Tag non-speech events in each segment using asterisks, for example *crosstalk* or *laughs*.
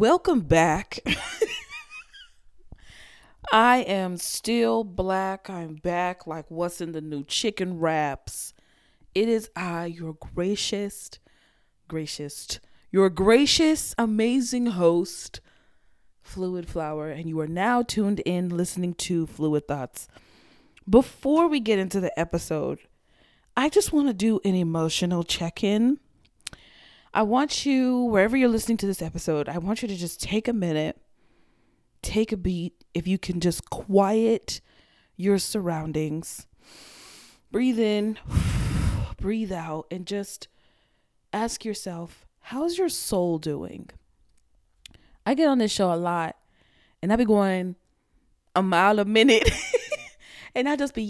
Welcome back. I am still black. I'm back like what's in the new chicken wraps. It is I, your gracious, gracious, your gracious, amazing host, Fluid Flower, and you are now tuned in listening to Fluid Thoughts. Before we get into the episode, I just want to do an emotional check in. I want you, wherever you're listening to this episode, I want you to just take a minute, take a beat. If you can just quiet your surroundings, breathe in, *sighs* breathe out, and just ask yourself, how's your soul doing? I get on this show a lot and I be going a mile a minute. *laughs* and I just be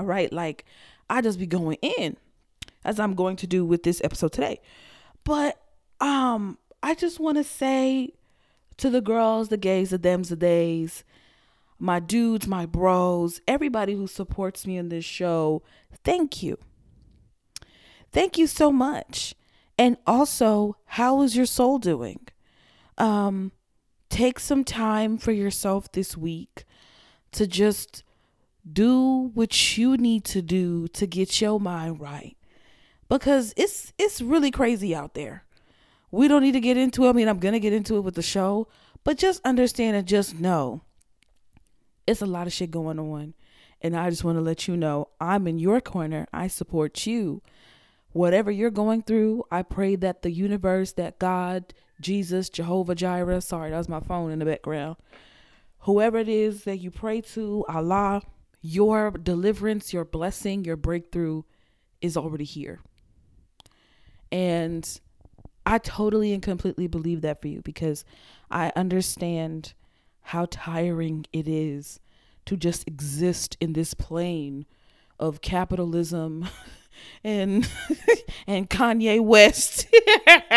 right like I just be going in as I'm going to do with this episode today. But um I just want to say to the girls, the gays, the thems, the days, my dudes, my bros, everybody who supports me in this show, thank you. Thank you so much. And also, how is your soul doing? Um take some time for yourself this week to just do what you need to do to get your mind right because it's it's really crazy out there. We don't need to get into it. I mean, I'm to get into it with the show, but just understand and just know it's a lot of shit going on. And I just want to let you know I'm in your corner. I support you. Whatever you're going through, I pray that the universe, that God, Jesus, Jehovah Jireh, sorry, that was my phone in the background, whoever it is that you pray to, Allah, your deliverance, your blessing, your breakthrough is already here. And I totally and completely believe that for you because I understand how tiring it is to just exist in this plane of capitalism *laughs* and *laughs* and Kanye West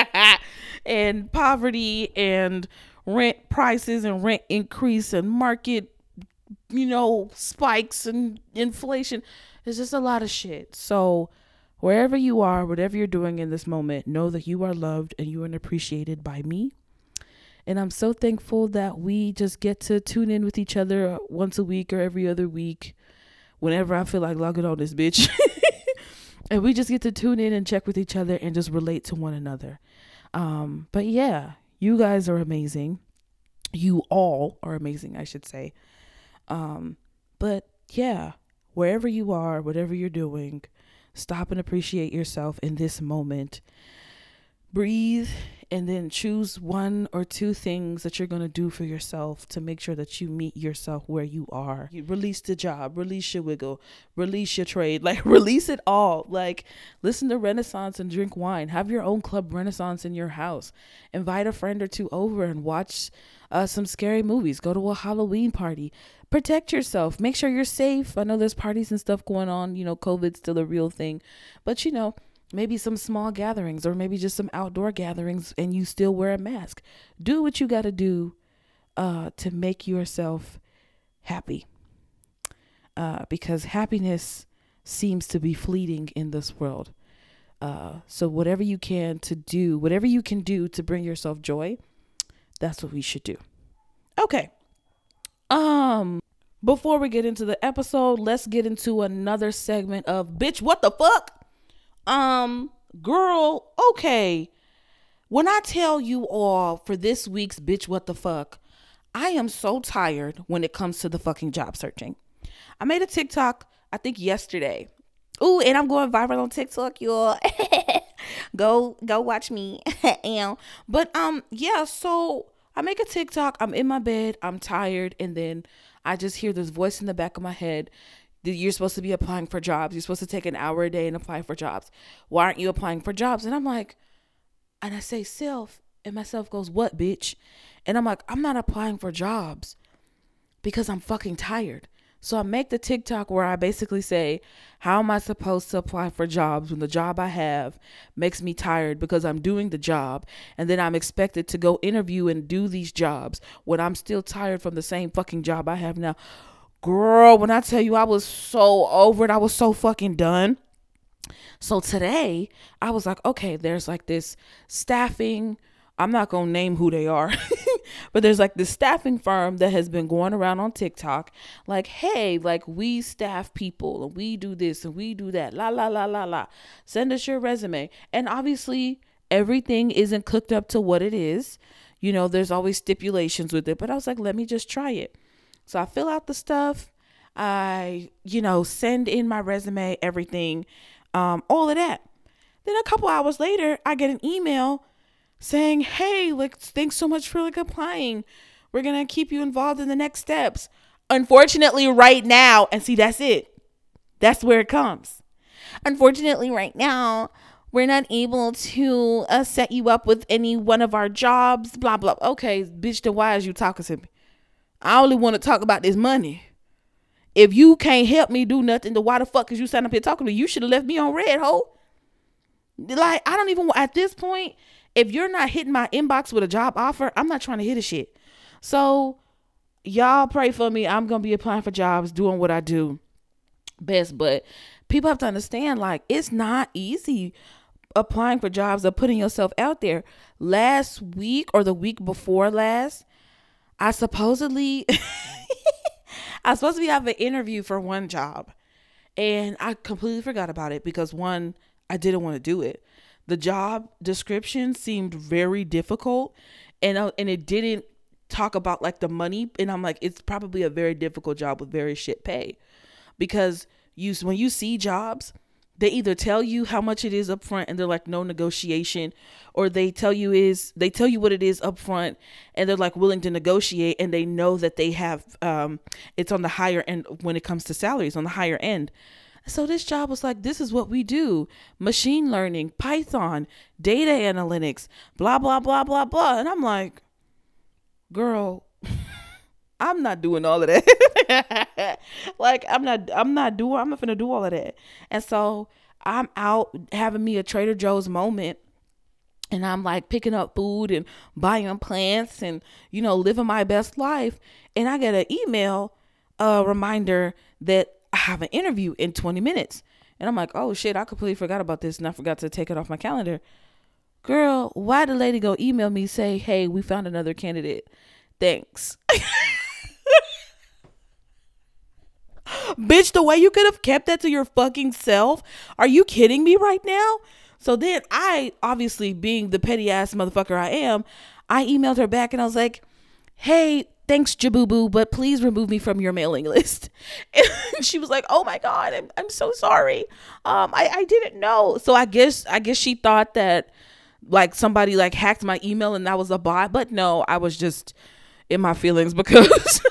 *laughs* and poverty and rent prices and rent increase and market you know spikes and inflation. There's just a lot of shit. So wherever you are whatever you're doing in this moment know that you are loved and you are appreciated by me and i'm so thankful that we just get to tune in with each other once a week or every other week whenever i feel like logging on this bitch *laughs* and we just get to tune in and check with each other and just relate to one another um but yeah you guys are amazing. You all are amazing, I should say. Um, but yeah, wherever you are, whatever you're doing, stop and appreciate yourself in this moment. Breathe and then choose one or two things that you're going to do for yourself to make sure that you meet yourself where you are. You release the job, release your wiggle, release your trade, *laughs* like release it all. Like listen to Renaissance and drink wine. Have your own club Renaissance in your house. Invite a friend or two over and watch uh, some scary movies. Go to a Halloween party. Protect yourself. Make sure you're safe. I know there's parties and stuff going on. You know, COVID's still a real thing. But, you know, maybe some small gatherings or maybe just some outdoor gatherings and you still wear a mask. Do what you got to do uh, to make yourself happy. Uh, because happiness seems to be fleeting in this world. Uh, so whatever you can to do, whatever you can do to bring yourself joy, that's what we should do. Okay. Um before we get into the episode, let's get into another segment of bitch what the fuck? Um, girl, okay. When I tell you all for this week's bitch, what the fuck, I am so tired when it comes to the fucking job searching. I made a TikTok, I think yesterday. Ooh, and I'm going viral on TikTok, y'all. *laughs* go go watch me. *laughs* and but um yeah, so I make a TikTok, I'm in my bed, I'm tired, and then I just hear this voice in the back of my head you're supposed to be applying for jobs. You're supposed to take an hour a day and apply for jobs. Why aren't you applying for jobs? And I'm like, and I say, self, and myself goes, what, bitch? And I'm like, I'm not applying for jobs because I'm fucking tired. So I make the TikTok where I basically say, How am I supposed to apply for jobs when the job I have makes me tired because I'm doing the job and then I'm expected to go interview and do these jobs when I'm still tired from the same fucking job I have now? Girl, when I tell you I was so over it, I was so fucking done. So today, I was like, okay, there's like this staffing I'm not going to name who they are. *laughs* but there's like this staffing firm that has been going around on TikTok like, "Hey, like we staff people and we do this and we do that. La la la la la. Send us your resume." And obviously, everything isn't cooked up to what it is. You know, there's always stipulations with it, but I was like, "Let me just try it." So I fill out the stuff. I, you know, send in my resume, everything, um, all of that. Then a couple hours later, I get an email saying, "Hey, like thanks so much for like applying. We're going to keep you involved in the next steps." Unfortunately, right now, and see that's it. That's where it comes. Unfortunately, right now, we're not able to uh, set you up with any one of our jobs, blah blah. Okay, bitch, then why is you talking to me? I only want to talk about this money. If you can't help me do nothing, then why the fuck is you sitting up here talking to me? You should have left me on read, ho. Like, I don't even, want at this point, if you're not hitting my inbox with a job offer, I'm not trying to hit a shit. So, y'all pray for me. I'm going to be applying for jobs, doing what I do best. But people have to understand, like, it's not easy applying for jobs or putting yourself out there. Last week or the week before last, I supposedly *laughs* I supposed to be having an interview for one job and I completely forgot about it because one, I didn't want to do it. The job description seemed very difficult and uh, and it didn't talk about like the money and I'm like it's probably a very difficult job with very shit pay because you when you see jobs they either tell you how much it is up front and they're like no negotiation or they tell you is they tell you what it is up front and they're like willing to negotiate and they know that they have um it's on the higher end when it comes to salaries on the higher end. So this job was like this is what we do. Machine learning python data analytics blah blah blah blah blah. And i'm like girl *laughs* I'm not doing all of that. *laughs* like I'm not I'm not doing I'm not gonna do all of that. And so I'm out having me a Trader Joe's moment and I'm like picking up food and buying plants and you know living my best life and I get an email a reminder that I have an interview in 20 minutes. And I'm like, "Oh shit, I completely forgot about this and I forgot to take it off my calendar." Girl, why the lady go email me say, "Hey, we found another candidate." Thanks. *laughs* Bitch, the way you could have kept that to your fucking self. Are you kidding me right now? So then I, obviously being the petty ass motherfucker I am, I emailed her back and I was like, hey, thanks, Jabubu, but please remove me from your mailing *laughs* list. And she was like, oh my God, I'm, I'm so sorry. Um, I, I didn't know. So I guess, I guess she thought that like somebody like hacked my email and that was a bot. But no, I was just in my feelings *laughs* because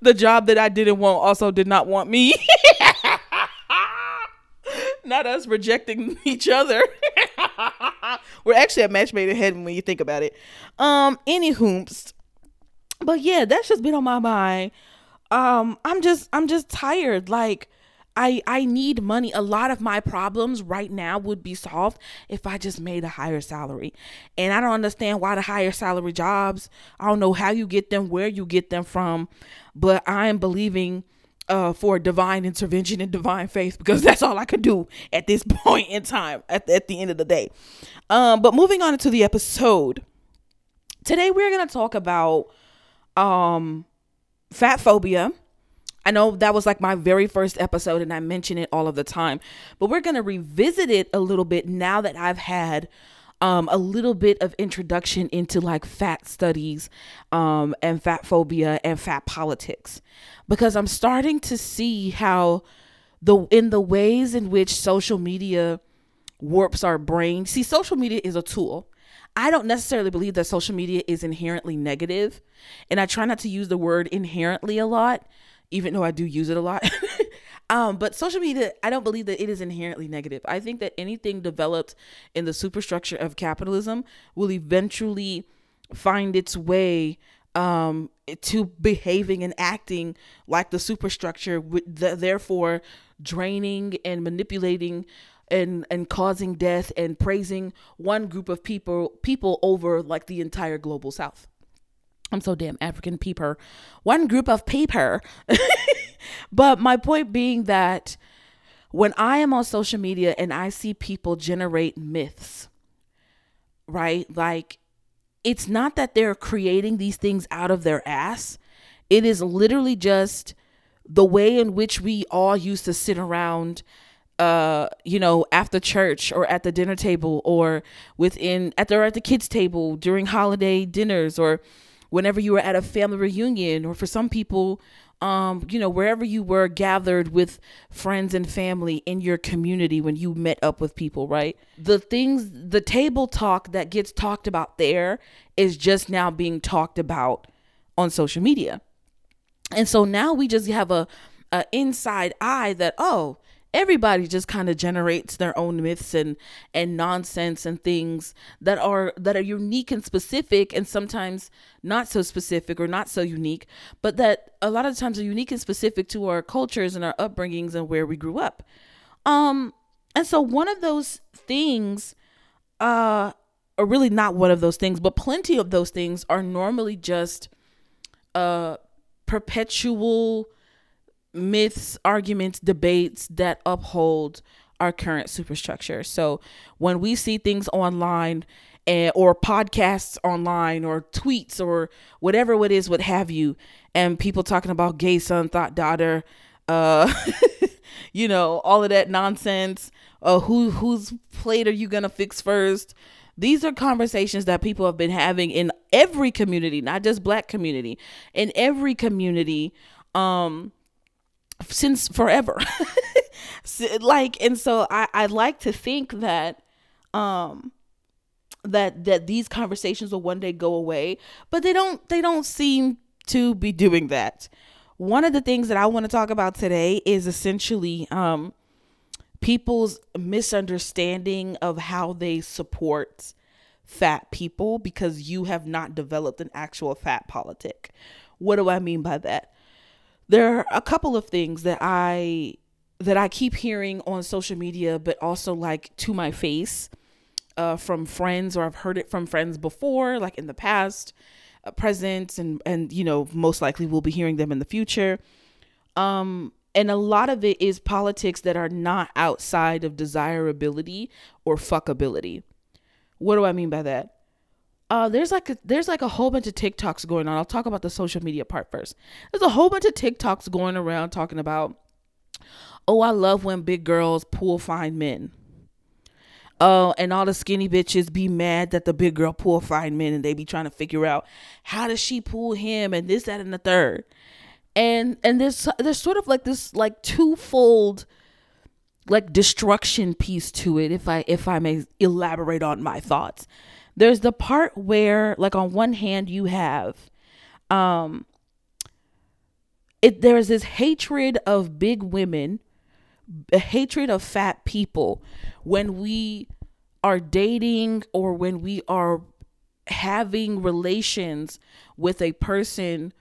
the job that I didn't want also did not want me. *laughs* not us rejecting *laughs* each other. *laughs* We're actually a match made in heaven when you think about it. Um, any hoops. But yeah, that's just been on my mind. Um, I'm just I'm just tired. Like I I need money. A lot of my problems right now would be solved if I just made a higher salary. And I don't understand why the higher salary jobs, I don't know how you get them, where you get them from, but I am believing uh, for divine intervention and divine faith because *laughs* that's all I could do at this *laughs* point in time at the, at the end of the day. Um, but moving on to the episode. Today we're going to talk about um fat phobia I know that was like my very first episode and I mention it all of the time, but we're going to revisit it a little bit now that I've had um, a little bit of introduction into like fat studies um, and fat phobia and fat politics because I'm starting to see how the in the ways in which social media warps our brain. See, social media is a tool. I don't necessarily believe that social media is inherently negative, and I try not to use the word inherently a lot even though I do use it a lot. *laughs* um, but social media, I don't believe that it is inherently negative. I think that anything developed in the superstructure of capitalism will eventually find its way um, to behaving and acting like the superstructure, the, therefore draining and manipulating and and causing death and praising one group of people people over like the entire global south I'm so damn African peeper. One group of peeper. *laughs* but my point being that when I am on social media and I see people generate myths, right? Like it's not that they're creating these things out of their ass. It is literally just the way in which we all used to sit around uh you know after church or at the dinner table or within at the or at the kids table during holiday dinners or whenever you were at a family reunion or for some people um you know wherever you were gathered with friends and family in your community when you met up with people right? The things the table talk that gets talked about there is just now being talked about on social media. And so now we just have a, a inside eye that oh everybody just kind of generates their own myths and and nonsense and things that are that are unique and specific and sometimes not so specific or not so unique but that a lot of times are unique and specific to our cultures and our upbringings and where we grew up. Um and so one of those things uh or really not one of those things but plenty of those things are normally just uh perpetual myths, arguments, debates that uphold our current superstructure. So when we see things online and, or podcasts online or tweets or whatever it is, what have you, and people talking about gay son, thought daughter, uh, *laughs* you know, all of that nonsense. Uh, who whose plate are you gonna fix first? These are conversations that people have been having in every community, not just black community, in every community. Um, since forever. *laughs* like and so I I like to think that um that that these conversations will one day go away, but they don't they don't seem to be doing that. One of the things that I want to talk about today is essentially um people's misunderstanding of how they support fat people because you have not developed an actual fat politic. What do I mean by that? There are a couple of things that I that I keep hearing on social media, but also like to my face uh, from friends, or I've heard it from friends before, like in the past, uh, present, and and you know most likely we'll be hearing them in the future. Um, and a lot of it is politics that are not outside of desirability or fuckability. What do I mean by that? Uh, there's like a, there's like a whole bunch of TikToks going on. I'll talk about the social media part first. There's a whole bunch of TikToks going around talking about, oh, I love when big girls pull fine men. Oh, uh, and all the skinny bitches be mad that the big girl pull fine men, and they be trying to figure out how does she pull him, and this, that, and the third. And and there's there's sort of like this like twofold like destruction piece to it, if I if I may elaborate on my thoughts there's the part where like on one hand you have um it there's this hatred of big women a hatred of fat people when we are dating or when we are having relations with a person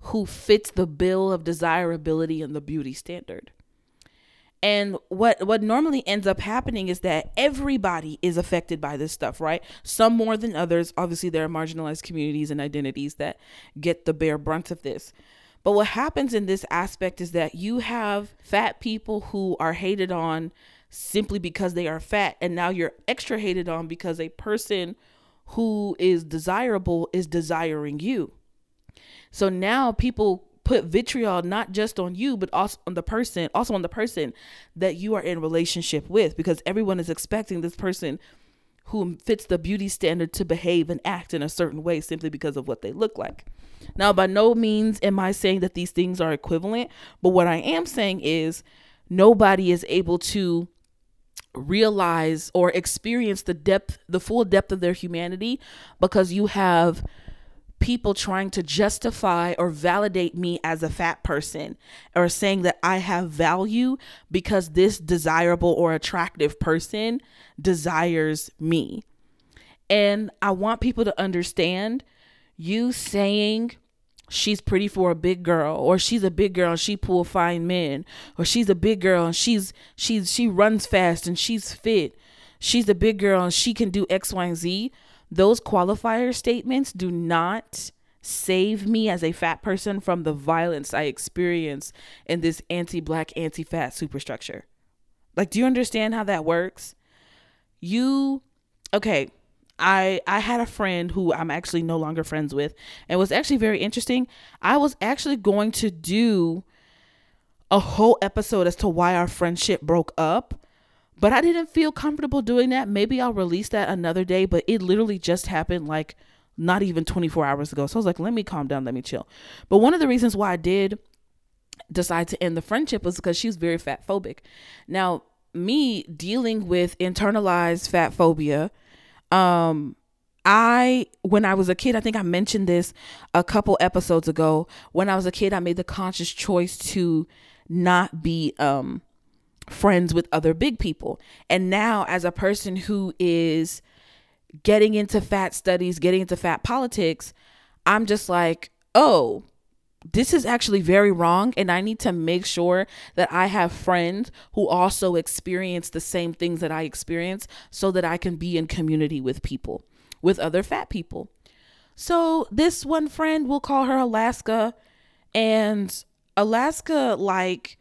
who fits the bill of desirability and the beauty standard and what what normally ends up happening is that everybody is affected by this stuff, right? Some more than others. Obviously, there are marginalized communities and identities that get the bare brunt of this. But what happens in this aspect is that you have fat people who are hated on simply because they are fat, and now you're extra hated on because a person who is desirable is desiring you. So now people put vitriol not just on you but also on the person also on the person that you are in relationship with because everyone is expecting this person who fits the beauty standard to behave and act in a certain way simply because of what they look like. Now, by no means am I saying that these things are equivalent, but what I am saying is nobody is able to realize or experience the depth, the full depth of their humanity because you have people trying to justify or validate me as a fat person or saying that I have value because this desirable or attractive person desires me. And I want people to understand you saying she's pretty for a big girl or she's a big girl and she pull fine men or she's a big girl and she's she's she runs fast and she's fit. She's a big girl and she can do X, Y, and Z those qualifier statements do not save me as a fat person from the violence I experience in this anti black, anti fat superstructure. Like, do you understand how that works? You, okay, I I had a friend who I'm actually no longer friends with, and it was actually very interesting. I was actually going to do a whole episode as to why our friendship broke up, but I didn't feel comfortable doing that. Maybe I'll release that another day, but it literally just happened like not even 24 hours ago. So I was like, let me calm down, let me chill. But one of the reasons why I did decide to end the friendship was because she was very fat phobic. Now, me dealing with internalized fat phobia, um, I when I was a kid, I think I mentioned this a couple episodes ago. When I was a kid, I made the conscious choice to not be um friends with other big people. And now as a person who is getting into fat studies, getting into fat politics, I'm just like, "Oh, this is actually very wrong and I need to make sure that I have friends who also experience the same things that I experience so that I can be in community with people, with other fat people." So, this one friend, we'll call her Alaska, and Alaska like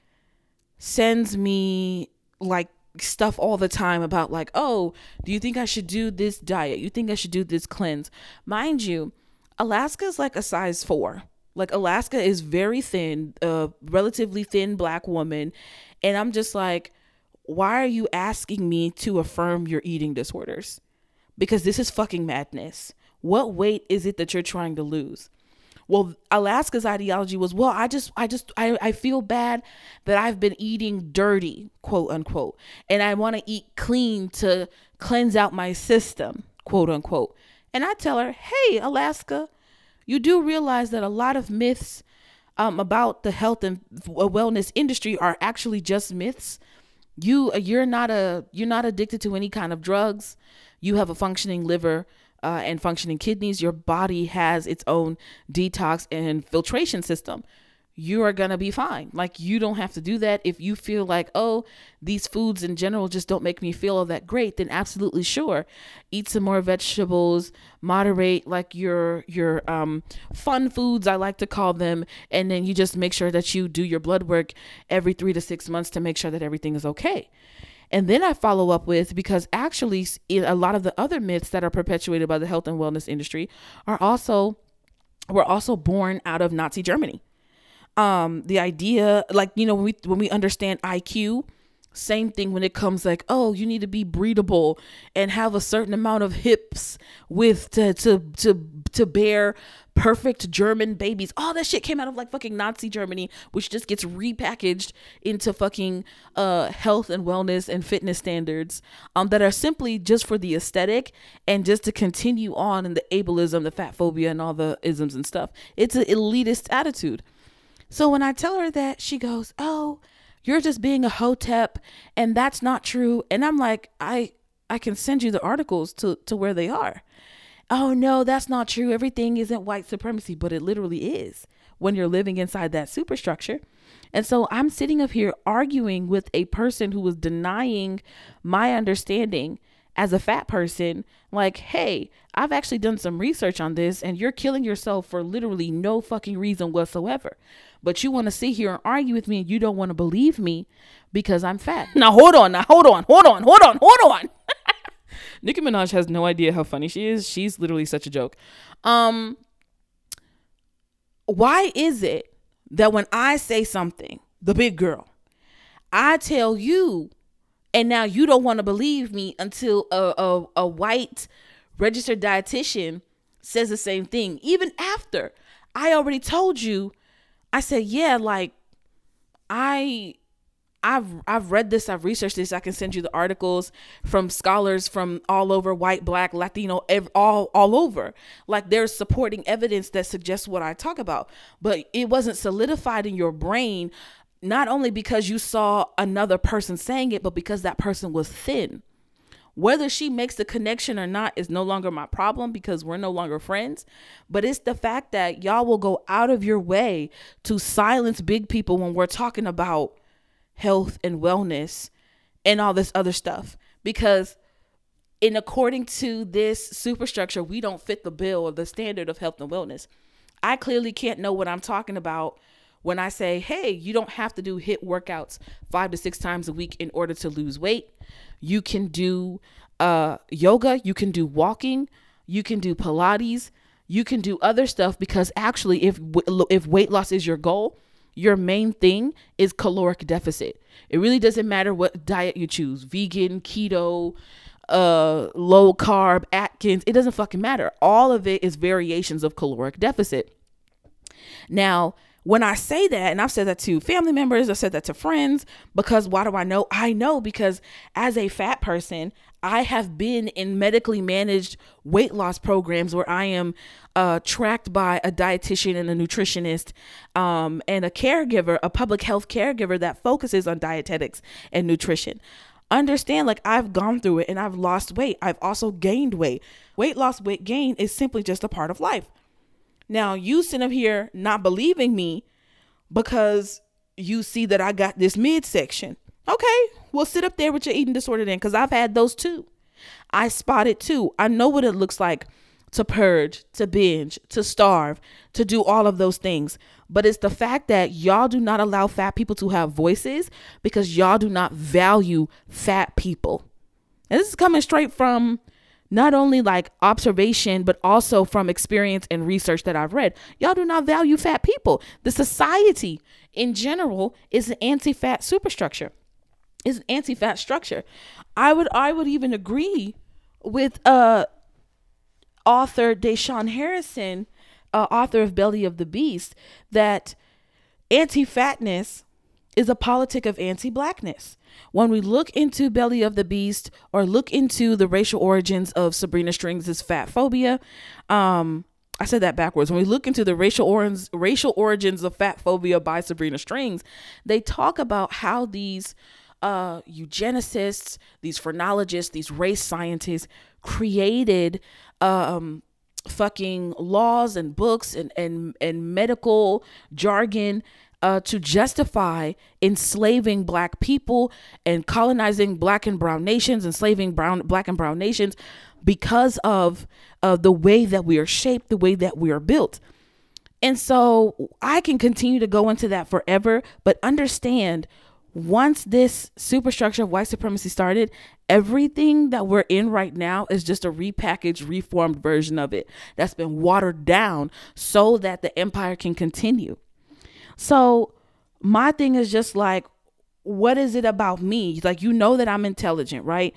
sends me like stuff all the time about like, "Oh, do you think I should do this diet? You think I should do this cleanse?" Mind you, Alaska is like a size 4. Like Alaska is very thin, a relatively thin black woman, and I'm just like, "Why are you asking me to affirm your eating disorders?" Because this is fucking madness. What weight is it that you're trying to lose? Well, Alaska's ideology was, well, I just, I just, I, I feel bad that I've been eating dirty, quote unquote, and I want to eat clean to cleanse out my system, quote unquote. And I tell her, hey, Alaska, you do realize that a lot of myths um, about the health and wellness industry are actually just myths. You, you're not a, you're not addicted to any kind of drugs. You have a functioning liver uh, and functioning kidneys, your body has its own detox and filtration system. You are going to be fine. Like, you don't have to do that. If you feel like, oh, these foods in general just don't make me feel all that great, then absolutely sure. Eat some more vegetables, moderate like your your um fun foods I like to call them, and then you just make sure that you do your blood work every 3 to 6 months to make sure that everything is okay. And then I follow up with because actually, a lot of the other myths that are perpetuated by the health and wellness industry are also were also born out of Nazi Germany. Um, the idea, like you know, when we when we understand IQ, same thing when it comes like, oh, you need to be breedable and have a certain amount of hips with to to to to bear perfect German babies. All that shit came out of like fucking Nazi Germany, which just gets repackaged into fucking uh health and wellness and fitness standards um that are simply just for the aesthetic and just to continue on in the ableism, the fat phobia and all the isms and stuff. It's an elitist attitude. So when I tell her that, she goes, "Oh, you're just being a hotep and that's not true and i'm like i i can send you the articles to to where they are oh no that's not true everything isn't white supremacy but it literally is when you're living inside that superstructure and so i'm sitting up here arguing with a person who was denying my understanding as a fat person like hey i've actually done some research on this and you're killing yourself for literally no fucking reason whatsoever but you want to sit here and argue with me and you don't want to believe me because I'm fat. Now hold on, now hold on, hold on, hold on, hold on. *laughs* Nicki Minaj has no idea how funny she is. She's literally such a joke. Um why is it that when I say something, the big girl, I tell you and now you don't want to believe me until a, a, a white registered dietitian says the same thing even after I already told you I said, yeah, like I I've I've read this, I've researched this. I can send you the articles from scholars from all over, white, black, Latino, ev- all all over. Like there's supporting evidence that suggests what I talk about, but it wasn't solidified in your brain not only because you saw another person saying it, but because that person was thin. Whether she makes the connection or not is no longer my problem because we're no longer friends. But it's the fact that y'all will go out of your way to silence big people when we're talking about health and wellness and all this other stuff. Because in according to this superstructure, we don't fit the bill or the standard of health and wellness. I clearly can't know what I'm talking about when I say, hey, you don't have to do HIIT workouts five to six times a week in order to lose weight. You can do uh, yoga, you can do walking, you can do Pilates, you can do other stuff because actually, if if weight loss is your goal, your main thing is caloric deficit. It really doesn't matter what diet you choose vegan, keto, uh, low carb, Atkins. It doesn't fucking matter. All of it is variations of caloric deficit. Now, when I say that, and I've said that to family members, I've said that to friends, because why do I know? I know because as a fat person, I have been in medically managed weight loss programs where I am uh, tracked by a dietitian and a nutritionist um, and a caregiver, a public health caregiver that focuses on dietetics and nutrition. Understand, like I've gone through it and I've lost weight. I've also gained weight. Weight loss, weight gain is simply just a part of life. Now, you sit up here not believing me because you see that I got this midsection. Okay, well, sit up there with your eating disorder then, because I've had those too. I spot it too. I know what it looks like to purge, to binge, to starve, to do all of those things. But it's the fact that y'all do not allow fat people to have voices because y'all do not value fat people. And this is coming straight from not only like observation, but also from experience and research that I've read. Y'all do not value fat people. The society in general is an anti fat superstructure is an anti-fat structure. I would I would even agree with uh author Da'Shaun Harrison, uh, author of Belly of the Beast, that anti-fatness is a politic of anti-blackness. When we look into Belly of the Beast or look into the racial origins of Sabrina Strings' fat phobia, um, I said that backwards. When we look into the racial origins racial origins of fat phobia by Sabrina Strings, they talk about how these uh, eugenicists, these phrenologists, these race scientists created um, fucking laws and books and, and, and medical jargon uh, to justify enslaving black people and colonizing black and brown nations, enslaving brown black and brown nations because of uh, the way that we are shaped, the way that we are built. And so I can continue to go into that forever, but understand once this superstructure of white supremacy started, everything that we're in right now is just a repackaged, reformed version of it that's been watered down so that the empire can continue. So, my thing is just like, what is it about me? Like, you know that I'm intelligent, right?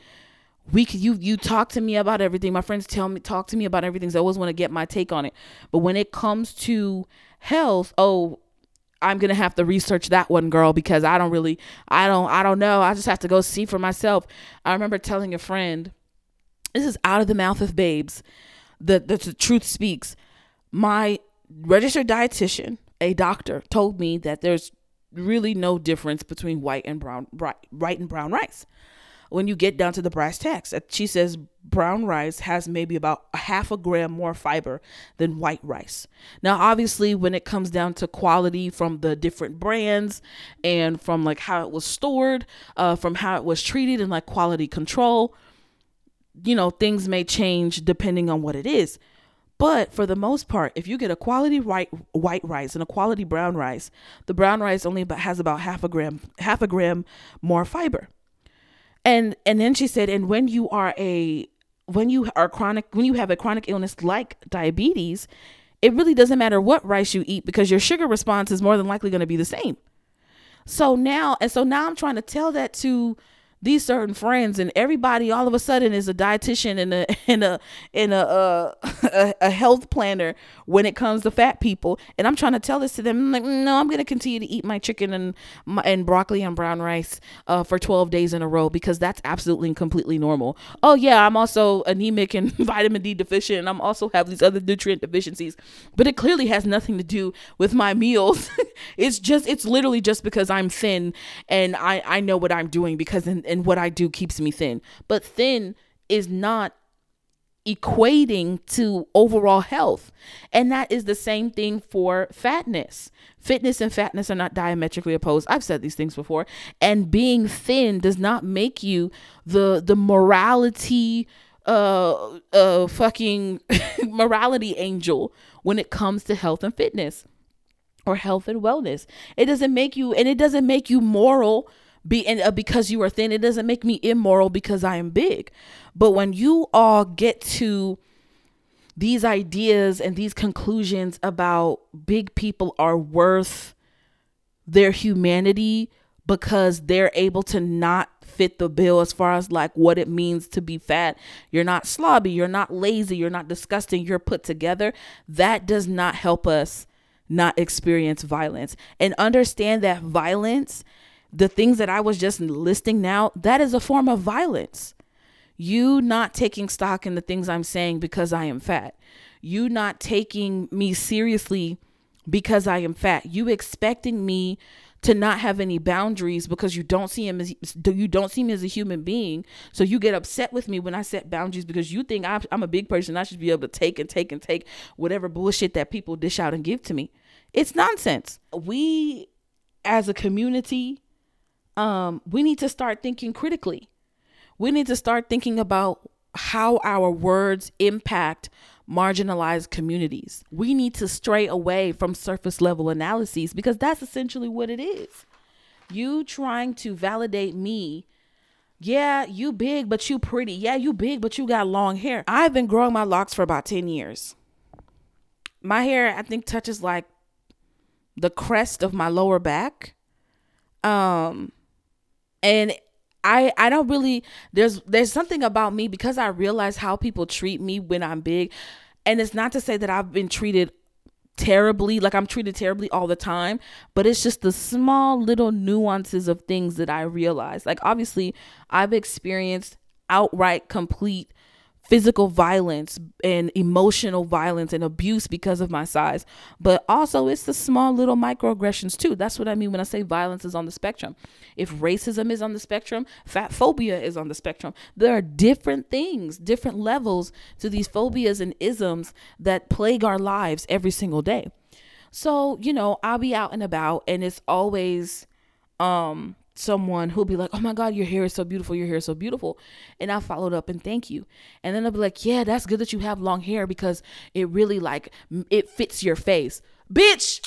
we could you you talk to me about everything my friends tell me talk to me about everything so i always want to get my take on it but when it comes to health oh I'm gonna have to research that one, girl, because I don't really, I don't, I don't know. I just have to go see for myself. I remember telling a friend, this is out of the mouth of babes. The the, the truth speaks. My registered dietitian, a doctor, told me that there's really no difference between white and brown, right, white and brown rice when you get down to the brass tacks. Uh, she says brown rice has maybe about a half a gram more fiber than white rice. Now, obviously, when it comes down to quality from the different brands and from like how it was stored, uh, from how it was treated and like quality control, you know, things may change depending on what it is. But for the most part, if you get a quality white white rice and a quality brown rice, the brown rice only has about half a gram half a gram more fiber. And and then she said, and when you are a when you are chronic when you have a chronic illness like diabetes, it really doesn't matter what rice you eat because your sugar response is more than likely going to be the same. So now and so now I'm trying to tell that to these certain friends and everybody all of a sudden is a dietitian and a *laughs* and a and a, uh, *laughs* a, a health planner when it comes to fat people and I'm trying to tell this to them I'm like no I'm going to continue to eat my chicken and my, and broccoli and brown rice uh, for 12 days in a row because that's absolutely and completely normal. Oh yeah, I'm also anemic and *laughs* vitamin D deficient and I'm also have these other nutrient deficiencies, but it clearly has nothing to do with my meals. it's just it's literally just because I'm thin and I I know what I'm doing because in and what I do keeps me thin. But thin is not equating to overall health. And that is the same thing for fatness. Fitness and fatness are not diametrically opposed. I've said these things before. And being thin does not make you the the morality uh uh fucking *laughs* morality angel when it comes to health and fitness or health and wellness. It doesn't make you and it doesn't make you moral be and uh, because you are thin it doesn't make me immoral because i am big but when you all get to these ideas and these conclusions about big people are worth their humanity because they're able to not fit the bill as far as like what it means to be fat. You're not slobby, you're not lazy, you're not disgusting, you're put together. That does not help us not experience violence and understand that violence, the things that I was just listing now, that is a form of violence. You not taking stock in the things I'm saying because I am fat. You not taking me seriously because I am fat. You expecting me to not have any boundaries because you don't see him as you don't see me as a human being. So you get upset with me when I set boundaries because you think I'm, I'm a big person. I should be able to take and take and take whatever bullshit that people dish out and give to me. It's nonsense. We as a community, um, we need to start thinking critically. We need to start thinking about how our words impact marginalized communities. We need to stray away from surface level analyses because that's essentially what it is. You trying to validate me. Yeah, you big, but you pretty. Yeah, you big, but you got long hair. I've been growing my locks for about 10 years. My hair, I think, touches like the crest of my lower back. Um, and I I don't really there's there's something about me because I realize how people treat me when I'm big. And it's not to say that I've been treated terribly like I'm treated terribly all the time but it's just the small little nuances of things that I realize. Like obviously I've experienced outright complete physical violence and emotional violence and abuse because of my size. But also, it's the small little microaggressions too. That's what I mean when I say violence is on the spectrum. If racism is on the spectrum, fat phobia is on the spectrum. There are different things, different levels to these phobias and isms that plague our lives every single day. So, you know, I'll be out and about and it's always um someone who'll be like, "Oh my God, your hair is so beautiful. Your hair is so beautiful," and I followed up and thank you, and then I'll be like, "Yeah, that's good that you have long hair because it really like it fits your face." Bitch,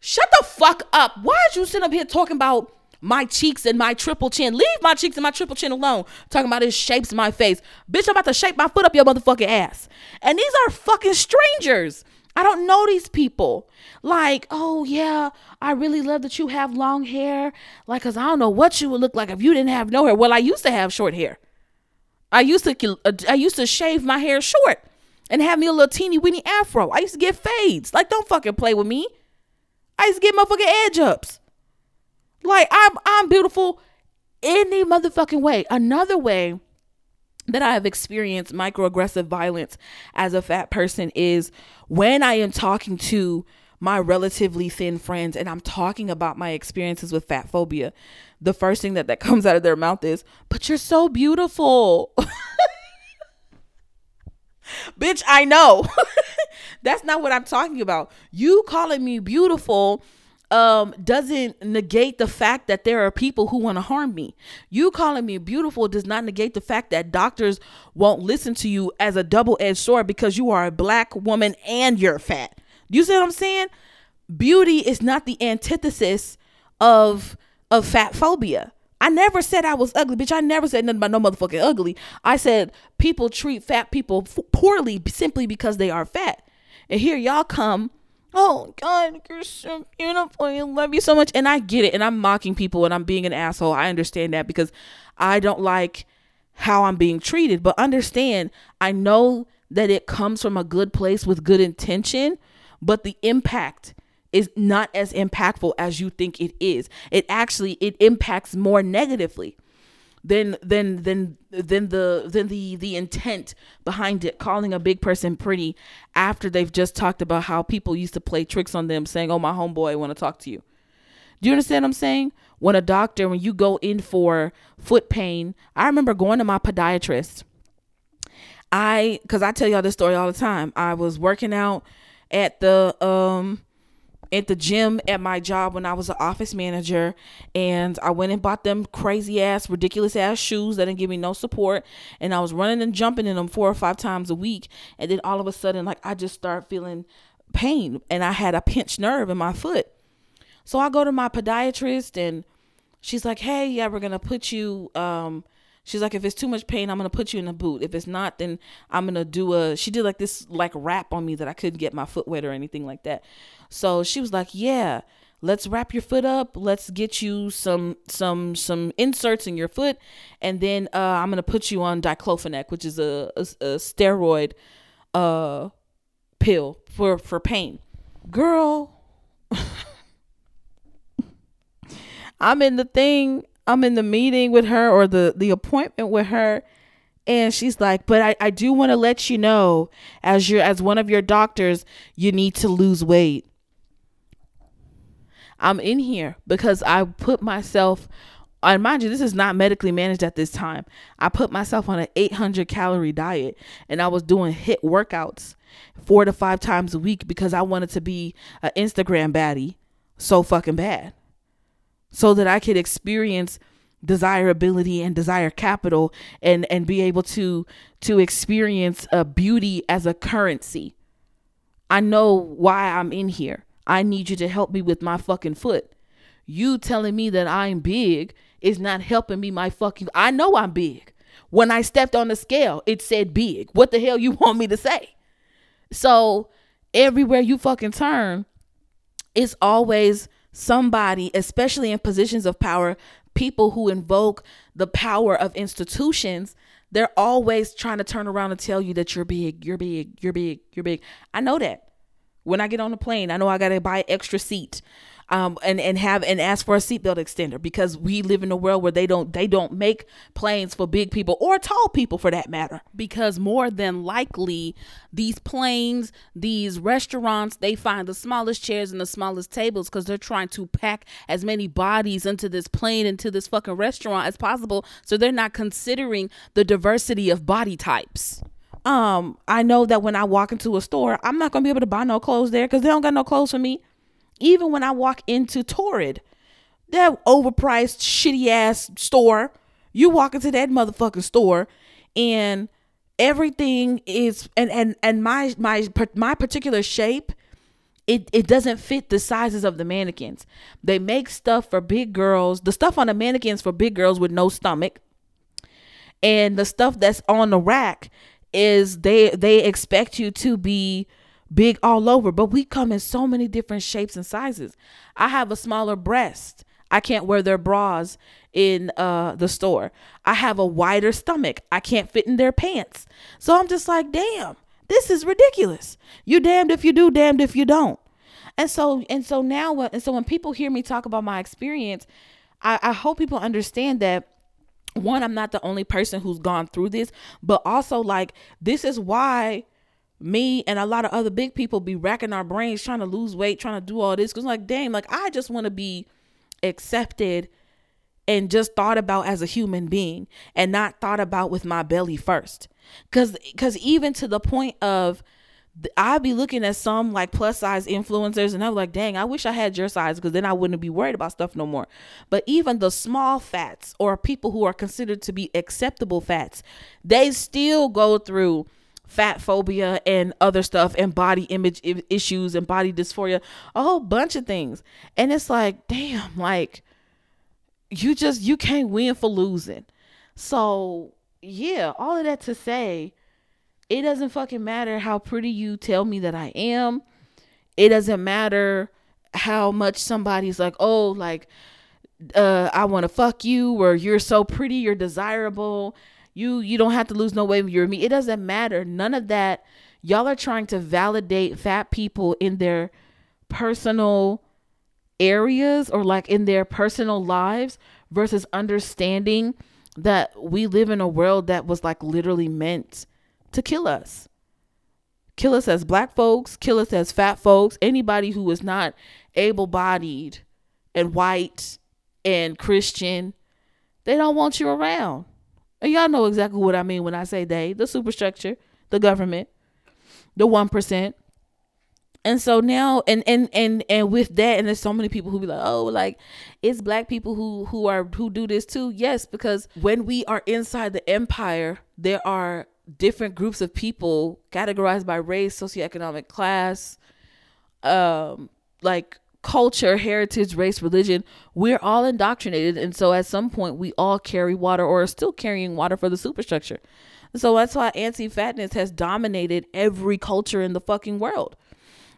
shut the fuck up. Why are you sitting up here talking about? my cheeks and my triple chin. Leave my cheeks and my triple chin alone. Talking about it shapes my face. Bitch, I'm about to shape my foot up your motherfucking ass. And these are fucking strangers. I don't know these people. Like, oh yeah, I really love that you have long hair. Like, cause I don't know what you would look like if you didn't have no hair. Well, I used to have short hair. I used to uh, I used to shave my hair short and have me a little teeny weeny afro. I used to get fades. Like, don't fucking play with me. I used to get motherfucking edge ups. Like, I'm I'm beautiful any motherfucking way. Another way that I have experienced microaggressive violence as a fat person is when I am talking to my relatively thin friends and I'm talking about my experiences with fat phobia, the first thing that, that *laughs* comes out of their mouth is, But you're so beautiful. *laughs* Bitch, I know. *laughs* That's not what I'm talking about. You calling me beautiful um, doesn't negate the fact that there are people who want to harm me. You calling me beautiful does not negate the fact that doctors won't listen to you as a double edged sword because you are a black woman and you're fat. You see what I'm saying? Beauty is not the antithesis of of fat phobia. I never said I was ugly, bitch. I never said nothing about no motherfucking ugly. I said people treat fat people f- poorly simply because they are fat. And here y'all come oh God, you're so beautiful. I love you so much. And I get it. And I'm mocking people and I'm being an asshole. I understand that because I don't like how I'm being treated. But understand, I know that it comes from a good place with good intention, but the impact is not as impactful as you think it is. It actually it impacts more negatively than than than than the than the the intent behind it calling a big person pretty after they've just talked about how people used to play tricks on them saying oh my homeboy I want to talk to you. Do you understand what I'm saying? When a doctor when you go in for foot pain I remember going to my podiatrist. I cuz I tell y'all this story all the time. I was working out at the um at the gym at my job when I was an office manager and I went and bought them crazy ass ridiculous ass shoes that didn't give me no support and I was running and jumping in them four or five times a week and then all of a sudden like I just start feeling pain and I had a pinched nerve in my foot. So I go to my podiatrist and she's like, "Hey, yeah, we're gonna put you." Um, she's like, "If it's too much pain, I'm gonna put you in a boot. If it's not, then I'm gonna do a." She did like this like wrap on me that I couldn't get my foot wet or anything like that. So she was like, "Yeah." let's wrap your foot up let's get you some some some inserts in your foot and then uh, i'm gonna put you on diclofenac which is a, a, a steroid uh pill for for pain girl *laughs* i'm in the thing i'm in the meeting with her or the the appointment with her and she's like but i, I do want to let you know as your as one of your doctors you need to lose weight I'm in here because I put myself and mind you, this is not medically managed at this time. I put myself on an 800 calorie diet and I was doing HIIT workouts four to five times a week because I wanted to be an Instagram baddie so fucking bad. So that I could experience desirability and desire capital and and be able to to experience a beauty as a currency. I know why I'm in here. I need you to help me with my fucking foot. You telling me that I'm big is not helping me my fucking I know I'm big. When I stepped on the scale, it said big. What the hell you *laughs* want me to say? So, everywhere you fucking turn, it's always somebody, especially in positions of power, people who invoke the power of institutions, they're always trying to turn around and tell you that you're big, you're big, you're big, you're big. I know that. When I get on the plane, I know I gotta buy extra seat. Um, and and have and ask for a seatbelt extender because we live in a world where they don't they don't make planes for big people or tall people for that matter because more than likely these planes these restaurants they find the smallest chairs and the smallest tables because they're trying to pack as many bodies into this plane into this fucking restaurant as possible so they're not considering the diversity of body types um, I know that when I walk into a store, I'm not gonna be able to buy no clothes there because they don't got no clothes for me. Even when I walk into Torrid, that overpriced, shitty ass store, you walk into that motherfucking store, and everything is and and and my my my particular shape it, it doesn't fit the sizes of the mannequins. They make stuff for big girls. The stuff on the mannequins for big girls with no stomach. And the stuff that's on the rack is they they expect you to be big all over, but we come in so many different shapes and sizes. I have a smaller breast. I can't wear their bras in uh, the store. I have a wider stomach. I can't fit in their pants. So I'm just like, damn, this is ridiculous. You damned if you do, damned if you don't. And so and so now and so when people hear me talk about my experience, I, I hope people understand that one, I'm not the only person who's gone through this, but also like this is why me and a lot of other big people be racking our brains trying to lose weight, trying to do all this. Cause like, damn, like I just want to be accepted and just thought about as a human being and not thought about with my belly first. Cause cause even to the point of I'd be looking at some like plus size influencers and I'm like, dang, I wish I had your size because then I wouldn't be worried about stuff no more. But even the small fats or people who are considered to be acceptable fats, they still go through fat phobia and other stuff and body image issues and body dysphoria, a whole bunch of things. And it's like, damn, like you just you can't win for losing. So, yeah, all of that to say, it doesn't fucking matter how pretty you tell me that I am. It doesn't matter how much somebody's like, oh, like, uh, I want to fuck you, or you're so pretty, you're desirable. You you don't have to lose no weight. You're me. It doesn't matter. None of that. Y'all are trying to validate fat people in their personal areas or like in their personal lives versus understanding that we live in a world that was like literally meant to kill us. Kill us as black folks, kill us as fat folks, anybody who is not able bodied and white and Christian. They don't want you around. And y'all know exactly what I mean when I say they the superstructure, the government, the 1%. And so now and and and and with that and there's so many people who be like, "Oh, like it's black people who who are who do this too." Yes, because when we are inside the empire, there are different groups of people categorized by race, socioeconomic class, um, like culture, heritage, race, religion, we're all indoctrinated. And so at some point, we all carry water or are still carrying water for the superstructure. So that's why anti fatness has dominated every culture in the fucking world.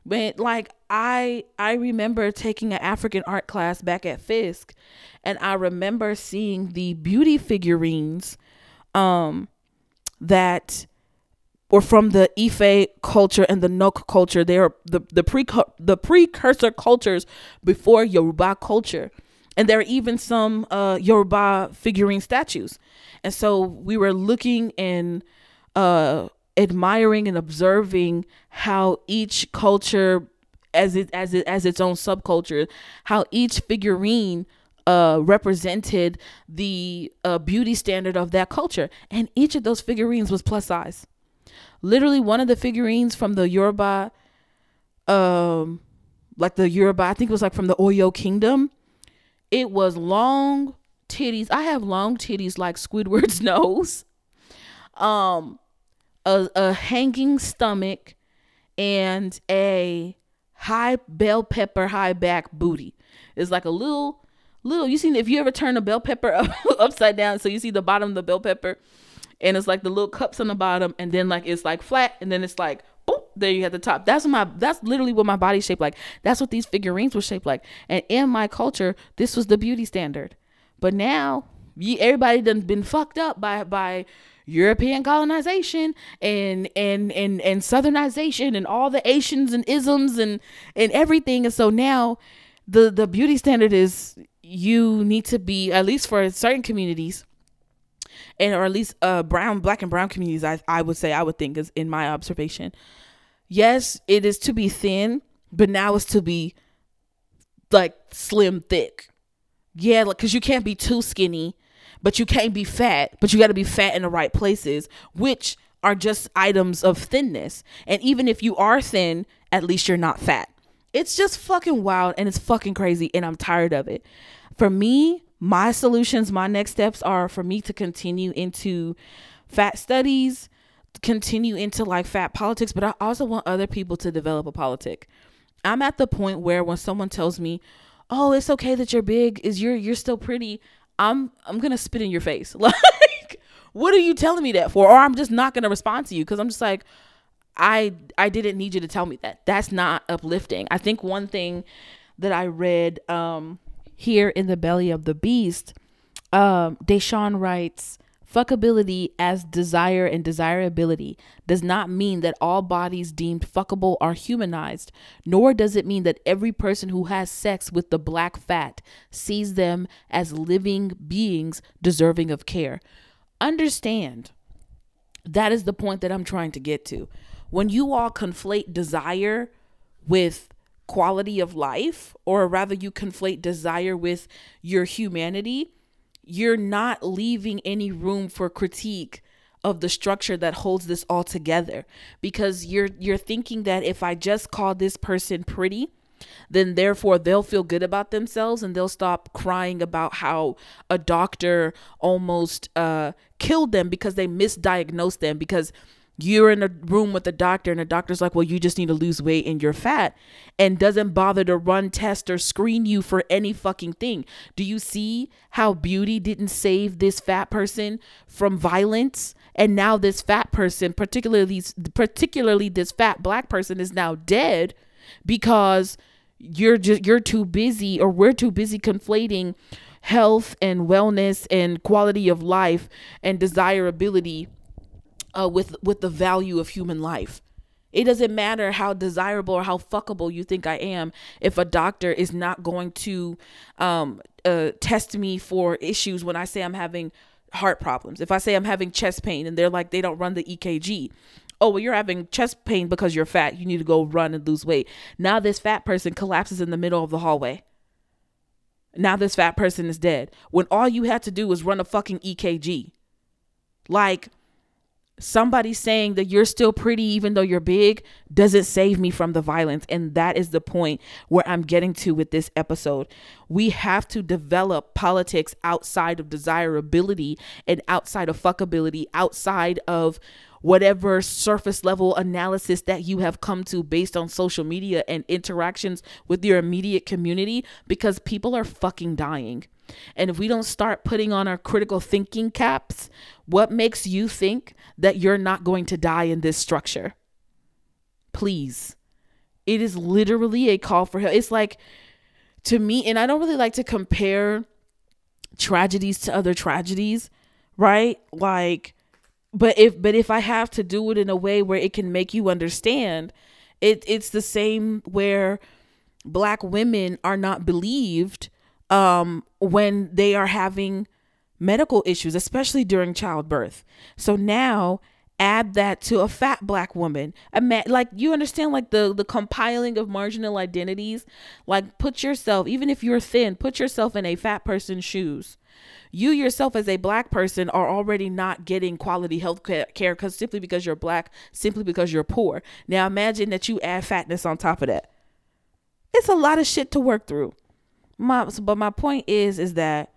But like I I remember taking an African art class back at Fisk and I remember seeing the beauty figurines um that were from the Ife culture and the Nok culture. They are the the pre the precursor cultures before Yoruba culture, and there are even some uh, Yoruba figurine statues. And so we were looking and uh, admiring and observing how each culture, as it as it as its own subculture, how each figurine uh, represented the uh, beauty standard of that culture, and each of those figurines was plus size literally one of the figurines from the Yoruba, um, like the Yoruba, I think it was like from the Oyo Kingdom. It was long titties. I have long titties like Squidward's *laughs* nose. Um, a, a hanging stomach and a high bell pepper high back booty. It's like a little little you seen if you ever turn a bell pepper *laughs* up, upside down so you see the bottom of the bell pepper and it's like the little cups on the bottom and then like it's like flat and then it's like boop, there you have the top. That's my that's literally what my body shaped like. That's what these figurines were shaped like. And in my culture this was the beauty standard. But now everybody done been fucked up by by European colonization and and and and southernization and all the Asians and isms and and everything. And so now the the beauty standard is you need to be at least for certain communities and or at least uh brown black and brown communities I, I would say I would think is in my observation. Yes, it is to be thin, but now it's to be like slim thick. Yeah, like cuz you can't be too skinny, but you can't be fat, but you got to be fat in the right places, which are just items of thinness. And even if you are thin, at least you're not fat. It's just fucking wild and it's fucking crazy and I'm tired of it. For me, my solutions, my next steps are for me to continue into fat studies, continue into like fat politics, but I also want other people to develop a politic. I'm at the point where when someone tells me, "Oh, it's okay that you're big, is you're you're still pretty," I'm I'm to spit in your face. *laughs* Like, what are you telling me that for? Or I'm just not to respond to you cuz I'm just like I I didn't need you to tell me that. That's not uplifting. I think one thing that I read um here in the belly of the beast, um, Da'Shaun writes, Fuckability as desire and desirability does not mean that all bodies deemed fuckable are humanized, nor does it mean that every person who has sex with the black fat sees them as living beings deserving of care. Understand, that is the point that I'm trying to get to. When you all conflate desire with quality of life, or rather, you conflate desire with your humanity, you're not leaving any room for critique of the structure that holds this all together. Because you're you're thinking that if I just call this person pretty then therefore they'll feel good about themselves and they'll stop crying about how a doctor almost uh, killed them because they misdiagnosed them. Because you're in a room with a doctor and the doctor's like well you just need to lose weight and you're fat and doesn't bother to run tests or screen you for any fucking thing. Do you see how beauty didn't save this fat person from violence? And now this fat person particularly particularly this fat black person is now dead because you're just you're too busy or we're too busy conflating health and wellness and quality of life and desirability uh, with with the value of human life. It doesn't matter how desirable or how fuckable you think I am if a doctor is not going to um, uh, test me for issues when I say I'm having heart problems. If I say I'm having chest pain and they're like they don't run the EKG. Oh, well, you're having chest pain because you're fat. You need to go run and lose weight. Now this fat person collapses in the middle of the hallway. Now this fat person is dead. When all you had to do was run a fucking EKG. Like somebody saying that you're still pretty even though you're big doesn't save me from the violence and that is the point where I'm getting to with this episode we have to develop politics outside of desirability and outside of fuckability outside of whatever surface level analysis that you have come to based on social media and interactions with your immediate community because people are fucking dying. And if we don't start putting on our critical thinking caps, what makes you think that you're not going to die in this structure? Please. It is literally a call for help. It's like, to me, and I don't really like to compare tragedies to other tragedies, right? Like, but if but if I have to do it in a way where it can make you understand, it it's the same where black women are not believed um when they are having medical issues, especially during childbirth. So now add that to a fat black woman. Like you understand like the the compiling of marginal identities? Like put yourself even if you're thin put yourself in a fat person's shoes. You yourself as a black person are already not getting quality health care because simply because you're black simply because you're poor. Now imagine that you add fatness on top of that. It's a lot of shit to work through. My but my point is is that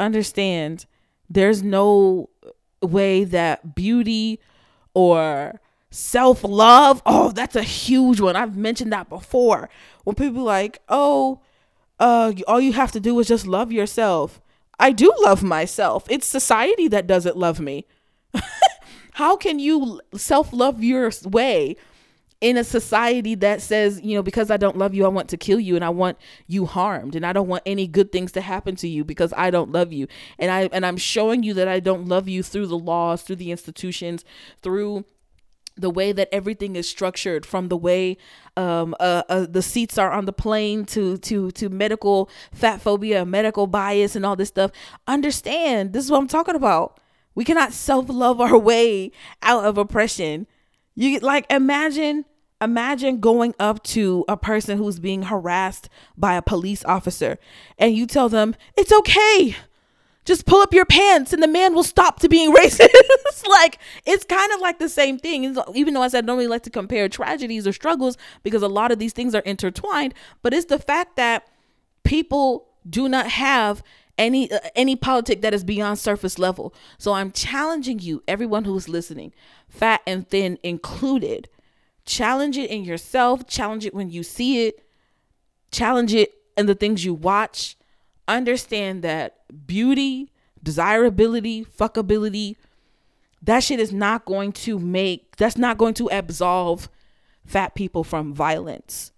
understand there's no way that beauty or self love. Oh, that's a huge one. I've mentioned that before. When people like, oh, uh, all you have to do is just love yourself. I do love myself. It's society that doesn't love me. *laughs* How can you self love your way in a society that says, you know, because I don't love you, I want to kill you and I want you harmed and I don't want any good things to happen to you because I don't love you. And I and I'm showing you that I don't love you through the laws, through the institutions, through the way that everything is structured from the way um, uh, uh, the seats are on the plane to to to medical fat phobia medical bias and all this stuff. Understand this is what i'm talking about. We cannot self-love our way out of oppression. You like imagine imagine going up to a person who's being harassed by a police officer and you tell them it's okay. Just pull up your pants and the man will stop to being *laughs* racist. Like it's kind of like the same thing. Even though i said i don't really like to compare tragedies or struggles because a lot of these things are intertwined but it's the fact that people do not have any uh, any politic that is beyond surface level. So i'm challenging you everyone who's listening fat and thin included challenge it in yourself. Challenge it when you see it. Challenge it in the things you watch. Understand that beauty desirability fuckability that shit is not going to make that's not going to absolve fat people from violence.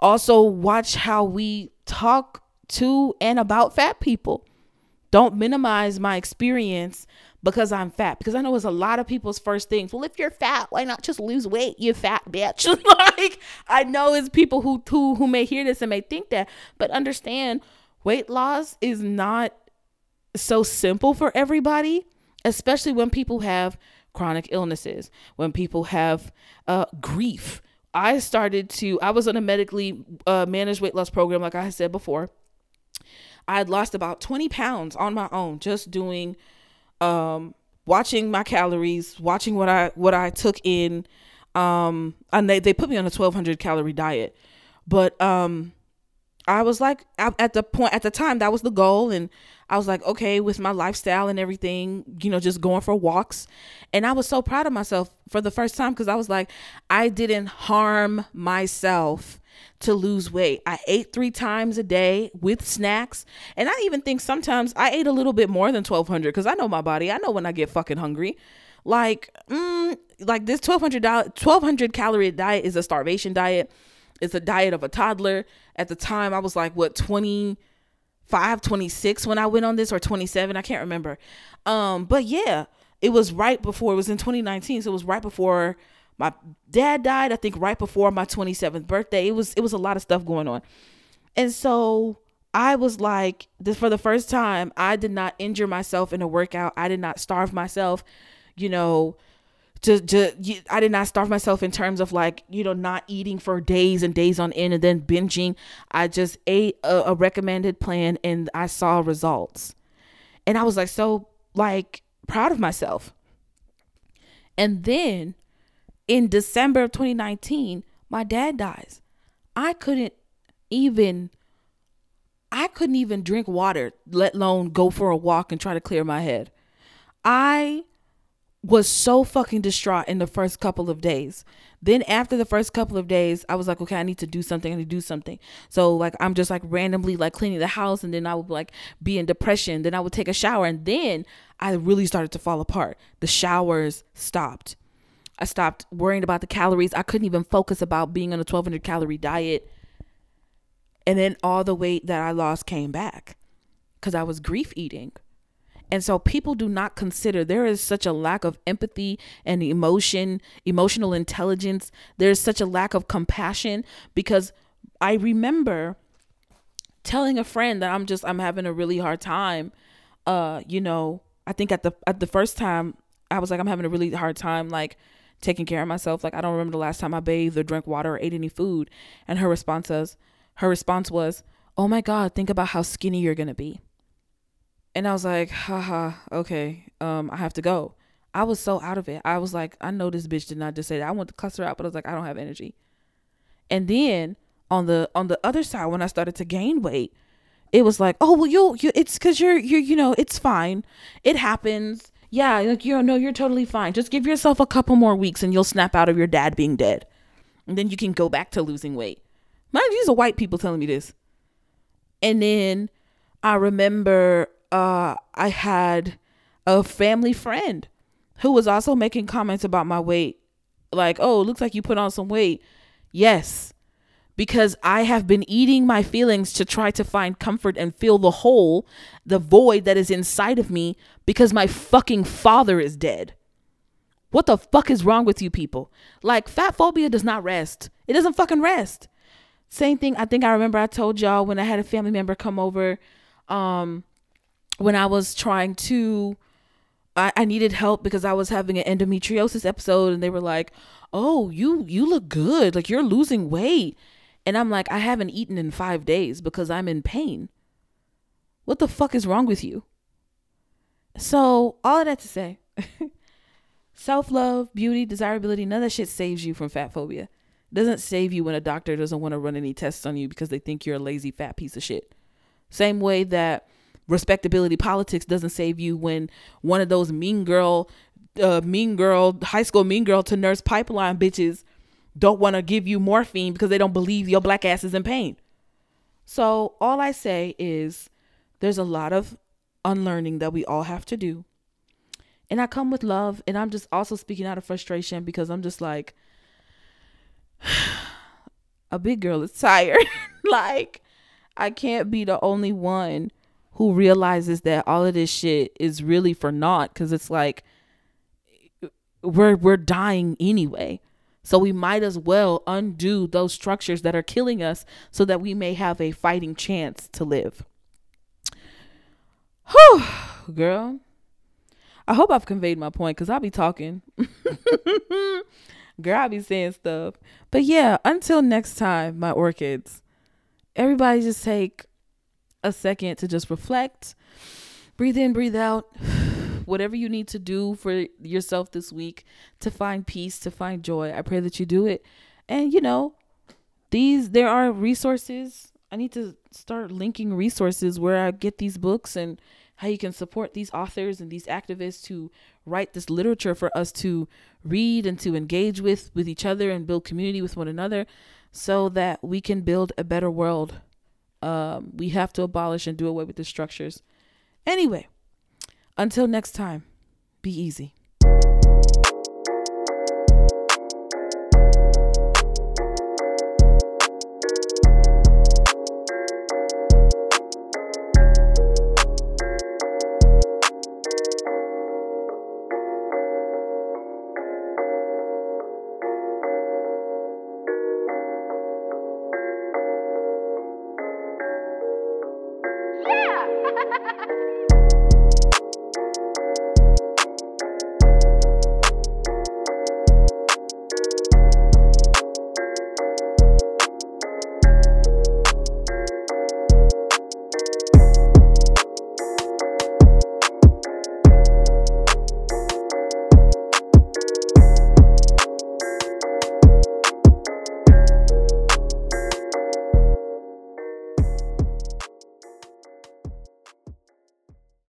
Also watch how we talk to and about fat people. Don't minimize my experience because I'm fat. Because I know it's a lot of people's first things. Well, if you're fat, why not just lose weight? You fat bitch. *laughs* like I know it's people who who who may hear this and may think that, but understand weight loss is not so simple for everybody, especially when people have chronic illnesses, when people have uh, grief. I started to, I was on a medically uh, managed weight loss program, like I said before. I had lost about 20 pounds on my own just doing um watching my calories, watching what I what I took in um and they they put me on a 1200 calorie diet. But um I was like at the point at the time that was the goal and I was like okay with my lifestyle and everything, you know, just going for walks. And I was so proud of myself for the first time cuz I was like I didn't harm myself to lose weight. I ate three times a day with snacks. And I even think sometimes I ate a little bit more than 1200 because I know my body. I know when I get fucking hungry. Like, mm, like this 1200 1200 calorie diet is a starvation diet. It's a diet of a toddler. At the time, I was like, what, 25, 26 when I went on this, or 27. I can't remember. Um, but yeah, it was right before, it was in 2019. So it was right before my dad died, I think right before my 27th birthday. It was it was a lot of stuff going on. And so I was like, this for the first time, I did not injure myself in a workout. I did not starve myself, you know, to, to I did not starve myself in terms of like, you know, not eating for days and days on end and then binging. I just ate a, a recommended plan and I saw results. And I was like so like proud of myself. And then in December of 2019, my dad dies. I couldn't even I couldn't even drink water, let alone go for a walk and try to clear my head. I was so fucking distraught in the first couple of days. Then after the first couple of days, I was like, okay, I need to do something. I need to do something. So like I'm just like randomly like cleaning the house and then I would like be in depression. Then I would take a shower and then I really started to fall apart. The showers stopped. I stopped worrying about the calories. I couldn't even focus about being on a 1200 calorie diet. And then all the weight that I lost came back because I was grief eating. And so people do not consider there is such a lack of empathy and emotion, emotional intelligence. There's such a lack of compassion because I remember telling a friend that I'm just I'm having a really hard time. Uh, you know, I think at the at the first time I was like I'm having a really hard time like taking care of myself. Like I don't remember the last time I bathed or drank water or ate any food. And her response was her response was, "Oh my god, think about how skinny you're to be." And I was like, haha, okay, um, I have to go. I was so out of it. I was like, I know this bitch did not just say that. I want to cuss her out, but I was like, I don't have energy. And then on the on the other side, when I started to gain weight, it was like, oh well, you you it's because you're you're you know it's fine, it happens. Yeah, like you know you're totally fine. Just give yourself a couple more weeks and you'll snap out of your dad being dead, and then you can go back to losing weight. Mind you, these are white people telling me this. And then I remember uh, I had a family friend who was also making comments about my weight. Like, oh, looks like you put on some weight. Yes, because I have been eating my feelings to try to find comfort and fill the hole, the void that is inside of me because my fucking father is dead. What the fuck is wrong with you people? Like, fat phobia does not rest. It doesn't fucking rest. Same thing, I think I remember I told y'all when I had a family member come over. Um, when I was trying to I, I needed help because I was having an endometriosis episode and they were like, Oh, you you look good. Like you're losing weight. And I'm like, I haven't eaten in five days because I'm in pain. What the fuck is wrong with you? So, all of that to say, *laughs* self love, beauty, desirability, none of that shit saves you from fat phobia. It doesn't save you when a doctor doesn't want to run any tests on you because they think you're a lazy fat piece of shit. Same way that respectability politics doesn't save you when one of those mean girl uh, mean girl high school mean girl to nurse pipeline bitches don't want to give you morphine because they don't believe your black ass is in pain. So all i say is there's a lot of unlearning that we all have to do. And i come with love and i'm just also speaking out of frustration because i'm just like *sighs* a big girl is tired. *laughs* Like i can't be the only one who realizes that all of this shit is really for naught because it's like we're we're dying anyway. So we might as well undo those structures that are killing us so that we may have a fighting chance to live. Whew, girl. I hope I've conveyed my point because I'll be talking. *laughs* girl, I'll be saying stuff. But yeah, until next time, my orchids, everybody just take a second to just reflect, breathe in, breathe out, whatever you need to do for yourself this week to find peace, to find joy. I pray that you do it. And you know, these there are resources. I need to start linking resources where I get these books and how you can support these authors and these activists who write this literature for us to read and to engage with with each other and build community with one another so that we can build a better world um, we have to abolish and do away with the structures. Anyway, until next time, be easy.